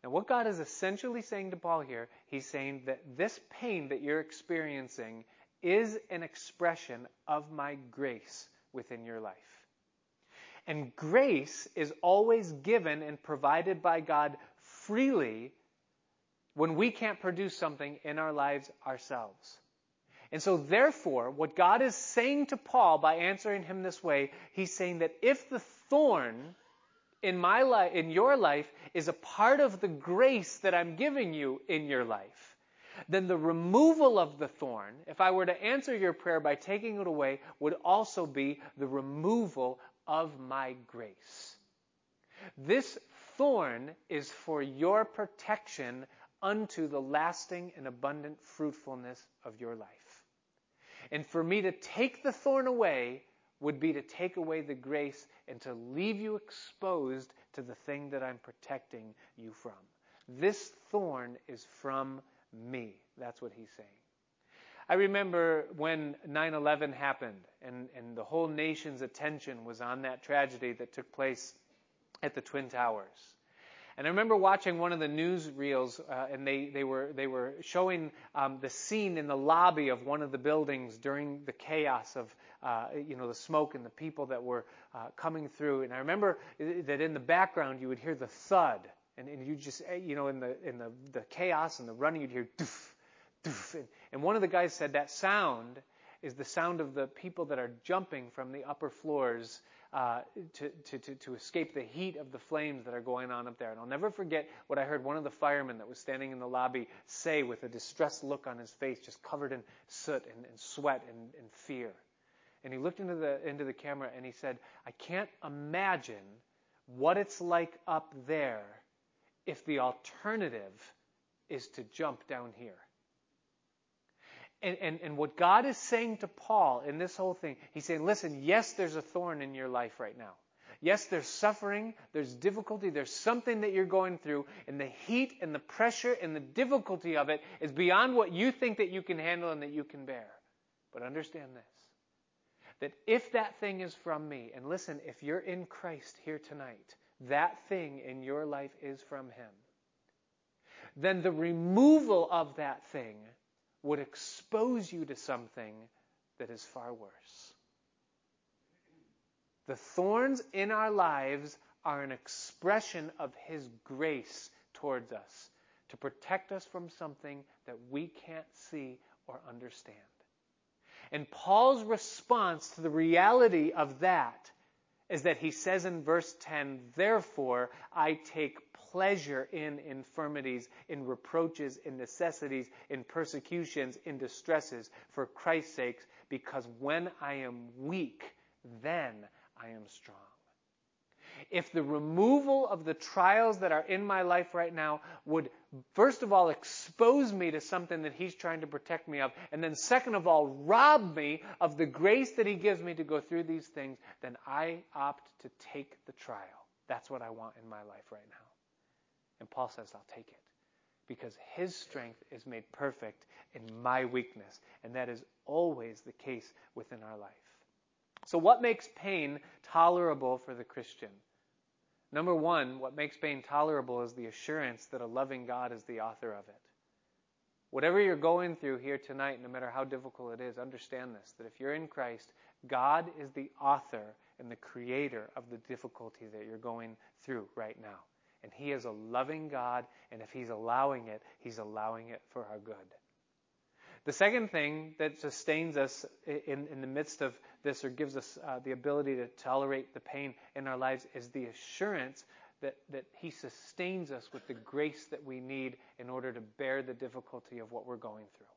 Now, what God is essentially saying to Paul here, he's saying that this pain that you're experiencing is an expression of my grace within your life. And grace is always given and provided by God freely when we can't produce something in our lives ourselves. And so, therefore, what God is saying to Paul by answering him this way, he's saying that if the thorn in my life, in your life, is a part of the grace that I'm giving you in your life, then the removal of the thorn, if I were to answer your prayer by taking it away, would also be the removal of my grace. This thorn is for your protection unto the lasting and abundant fruitfulness of your life. And for me to take the thorn away would be to take away the grace and to leave you exposed to the thing that I'm protecting you from. This thorn is from me. That's what he's saying. I remember when 9 11 happened and, and the whole nation's attention was on that tragedy that took place at the Twin Towers. And I remember watching one of the news reels, uh, and they, they, were, they were showing um, the scene in the lobby of one of the buildings during the chaos of, uh, you know, the smoke and the people that were uh, coming through. And I remember that in the background you would hear the thud, and, and you just, eh, you know, in the in the, the chaos and the running, you'd hear doof, doof. And, and one of the guys said that sound is the sound of the people that are jumping from the upper floors uh, to, to, to, to escape the heat of the flames that are going on up there. And I'll never forget what I heard one of the firemen that was standing in the lobby say with a distressed look on his face, just covered in soot and, and sweat and, and fear. And he looked into the, into the camera and he said, I can't imagine what it's like up there if the alternative is to jump down here. And, and, and what God is saying to Paul in this whole thing, he's saying, listen, yes, there's a thorn in your life right now. Yes, there's suffering, there's difficulty, there's something that you're going through, and the heat and the pressure and the difficulty of it is beyond what you think that you can handle and that you can bear. But understand this that if that thing is from me, and listen, if you're in Christ here tonight, that thing in your life is from Him, then the removal of that thing would expose you to something that is far worse. The thorns in our lives are an expression of His grace towards us to protect us from something that we can't see or understand. And Paul's response to the reality of that is that he says in verse 10, Therefore I take pleasure in infirmities, in reproaches, in necessities, in persecutions, in distresses, for Christ's sake, because when I am weak, then I am strong. If the removal of the trials that are in my life right now would, first of all, expose me to something that He's trying to protect me of, and then, second of all, rob me of the grace that He gives me to go through these things, then I opt to take the trial. That's what I want in my life right now. And Paul says, I'll take it. Because his strength is made perfect in my weakness. And that is always the case within our life. So, what makes pain tolerable for the Christian? Number one, what makes pain tolerable is the assurance that a loving God is the author of it. Whatever you're going through here tonight, no matter how difficult it is, understand this that if you're in Christ, God is the author and the creator of the difficulty that you're going through right now. And He is a loving God, and if He's allowing it, He's allowing it for our good. The second thing that sustains us in, in the midst of this or gives us uh, the ability to tolerate the pain in our lives is the assurance that, that He sustains us with the grace that we need in order to bear the difficulty of what we're going through.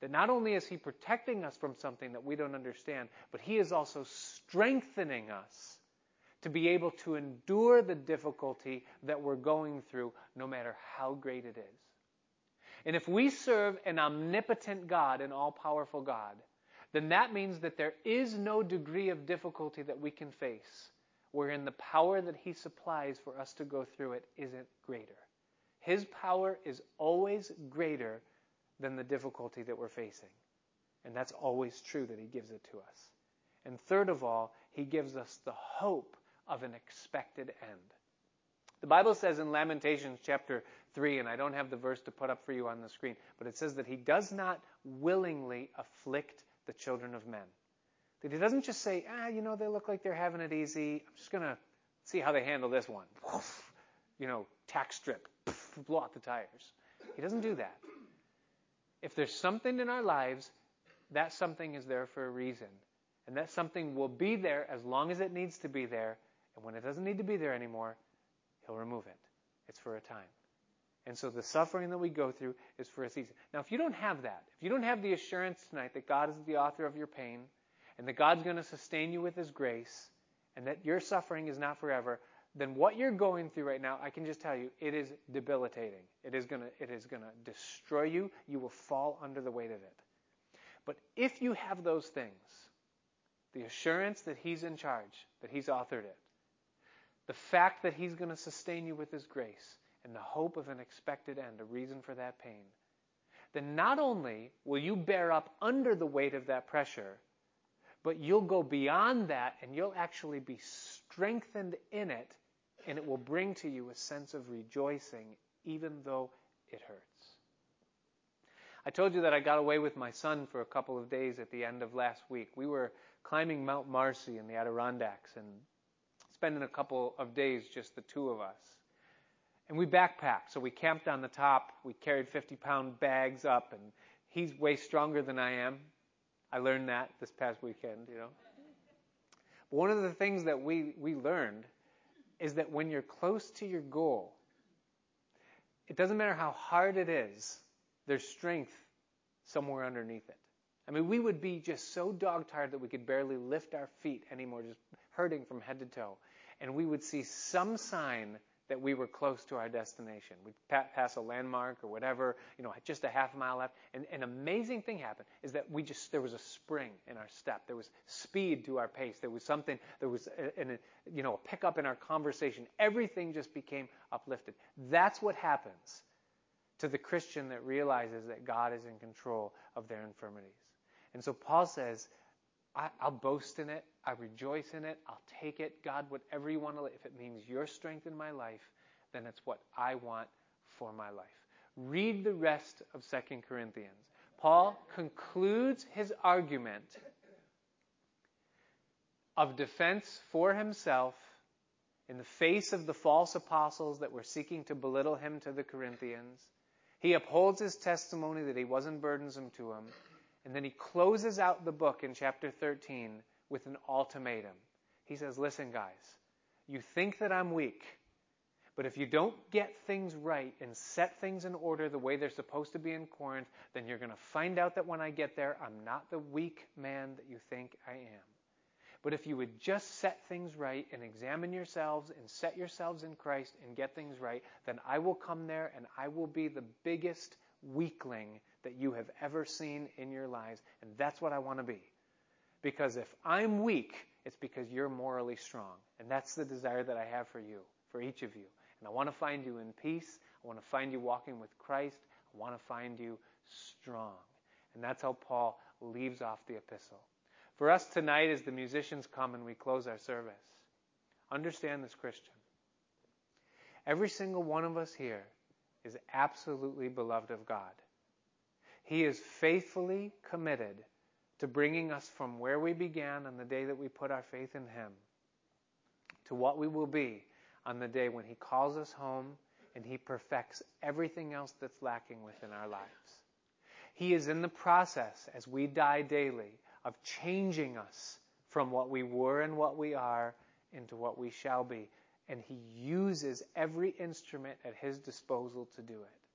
That not only is He protecting us from something that we don't understand, but He is also strengthening us to be able to endure the difficulty that we're going through, no matter how great it is. And if we serve an omnipotent God, an all powerful God, then that means that there is no degree of difficulty that we can face wherein the power that He supplies for us to go through it isn't greater. His power is always greater than the difficulty that we're facing. And that's always true that He gives it to us. And third of all, He gives us the hope of an expected end. The Bible says in Lamentations chapter 3, and I don't have the verse to put up for you on the screen, but it says that He does not willingly afflict the children of men. That He doesn't just say, ah, you know, they look like they're having it easy. I'm just going to see how they handle this one. [laughs] You know, tack strip, [laughs] blow out the tires. He doesn't do that. If there's something in our lives, that something is there for a reason. And that something will be there as long as it needs to be there. And when it doesn't need to be there anymore, He'll remove it. It's for a time. And so the suffering that we go through is for a season. Now, if you don't have that, if you don't have the assurance tonight that God is the author of your pain and that God's going to sustain you with His grace and that your suffering is not forever, then what you're going through right now, I can just tell you, it is debilitating. It is going to, it is going to destroy you. You will fall under the weight of it. But if you have those things, the assurance that He's in charge, that He's authored it, the fact that He's going to sustain you with His grace, and the hope of an expected end, a reason for that pain, then not only will you bear up under the weight of that pressure, but you'll go beyond that and you'll actually be strengthened in it, and it will bring to you a sense of rejoicing, even though it hurts. I told you that I got away with my son for a couple of days at the end of last week. We were climbing Mount Marcy in the Adirondacks and spending a couple of days, just the two of us. And we backpacked, so we camped on the top. We carried 50 pound bags up, and he's way stronger than I am. I learned that this past weekend, you know. But one of the things that we, we learned is that when you're close to your goal, it doesn't matter how hard it is, there's strength somewhere underneath it. I mean, we would be just so dog tired that we could barely lift our feet anymore, just hurting from head to toe. And we would see some sign that we were close to our destination. We'd pass a landmark or whatever, you know, just a half mile left. And an amazing thing happened is that we just, there was a spring in our step. There was speed to our pace. There was something, there was, a, a, you know, a pickup in our conversation. Everything just became uplifted. That's what happens to the Christian that realizes that God is in control of their infirmities. And so Paul says, I, will boast in it. I rejoice in it. I'll take it. God, whatever you want to, if it means your strength in my life, then it's what I want for my life. Read the rest of 2 Corinthians. Paul concludes his argument of defense for himself in the face of the false apostles that were seeking to belittle him to the Corinthians. He upholds his testimony that he wasn't burdensome to him. And then he closes out the book in chapter 13 with an ultimatum. He says, Listen, guys, you think that I'm weak, but if you don't get things right and set things in order the way they're supposed to be in Corinth, then you're going to find out that when I get there, I'm not the weak man that you think I am. But if you would just set things right and examine yourselves and set yourselves in Christ and get things right, then I will come there and I will be the biggest weakling that you have ever seen in your lives. And that's what I want to be. Because if I'm weak, it's because you're morally strong. And that's the desire that I have for you, for each of you. And I want to find you in peace. I want to find you walking with Christ. I want to find you strong. And that's how Paul leaves off the epistle. For us tonight, as the musicians come and we close our service, understand this, Christian. Every single one of us here is absolutely beloved of God. He is faithfully committed to bringing us from where we began on the day that we put our faith in Him to what we will be on the day when He calls us home and He perfects everything else that's lacking within our lives. He is in the process, as we die daily, of changing us from what we were and what we are into what we shall be and he uses every instrument at his disposal to do it.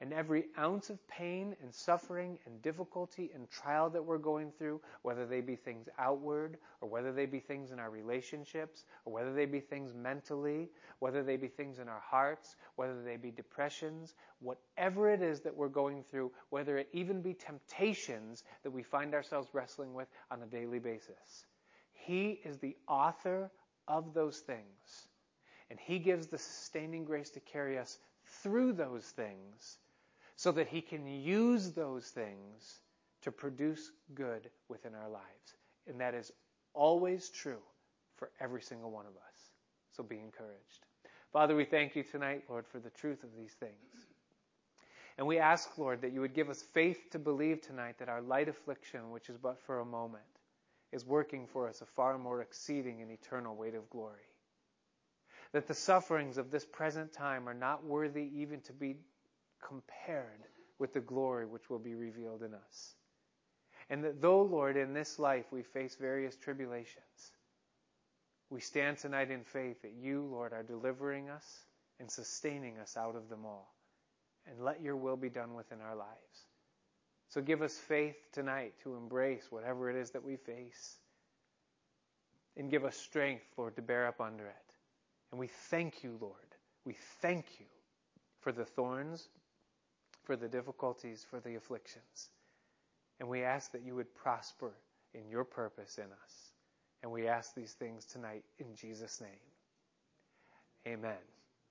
And every ounce of pain and suffering and difficulty and trial that we're going through, whether they be things outward or whether they be things in our relationships or whether they be things mentally, whether they be things in our hearts, whether they be depressions, whatever it is that we're going through, whether it even be temptations that we find ourselves wrestling with on a daily basis. He is the author of those things. And He gives the sustaining grace to carry us through those things so that He can use those things to produce good within our lives. And that is always true for every single one of us. So be encouraged. Father, we thank you tonight, Lord, for the truth of these things. And we ask, Lord, that you would give us faith to believe tonight that our light affliction, which is but for a moment, is working for us a far more exceeding and eternal weight of glory. That the sufferings of this present time are not worthy even to be compared with the glory which will be revealed in us. And that though, Lord, in this life we face various tribulations, we stand tonight in faith that you, Lord, are delivering us and sustaining us out of them all. And let your will be done within our lives. So give us faith tonight to embrace whatever it is that we face. And give us strength, Lord, to bear up under it. And we thank you, Lord. We thank you for the thorns, for the difficulties, for the afflictions. And we ask that you would prosper in your purpose in us. And we ask these things tonight in Jesus' name. Amen.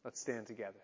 Let's stand together.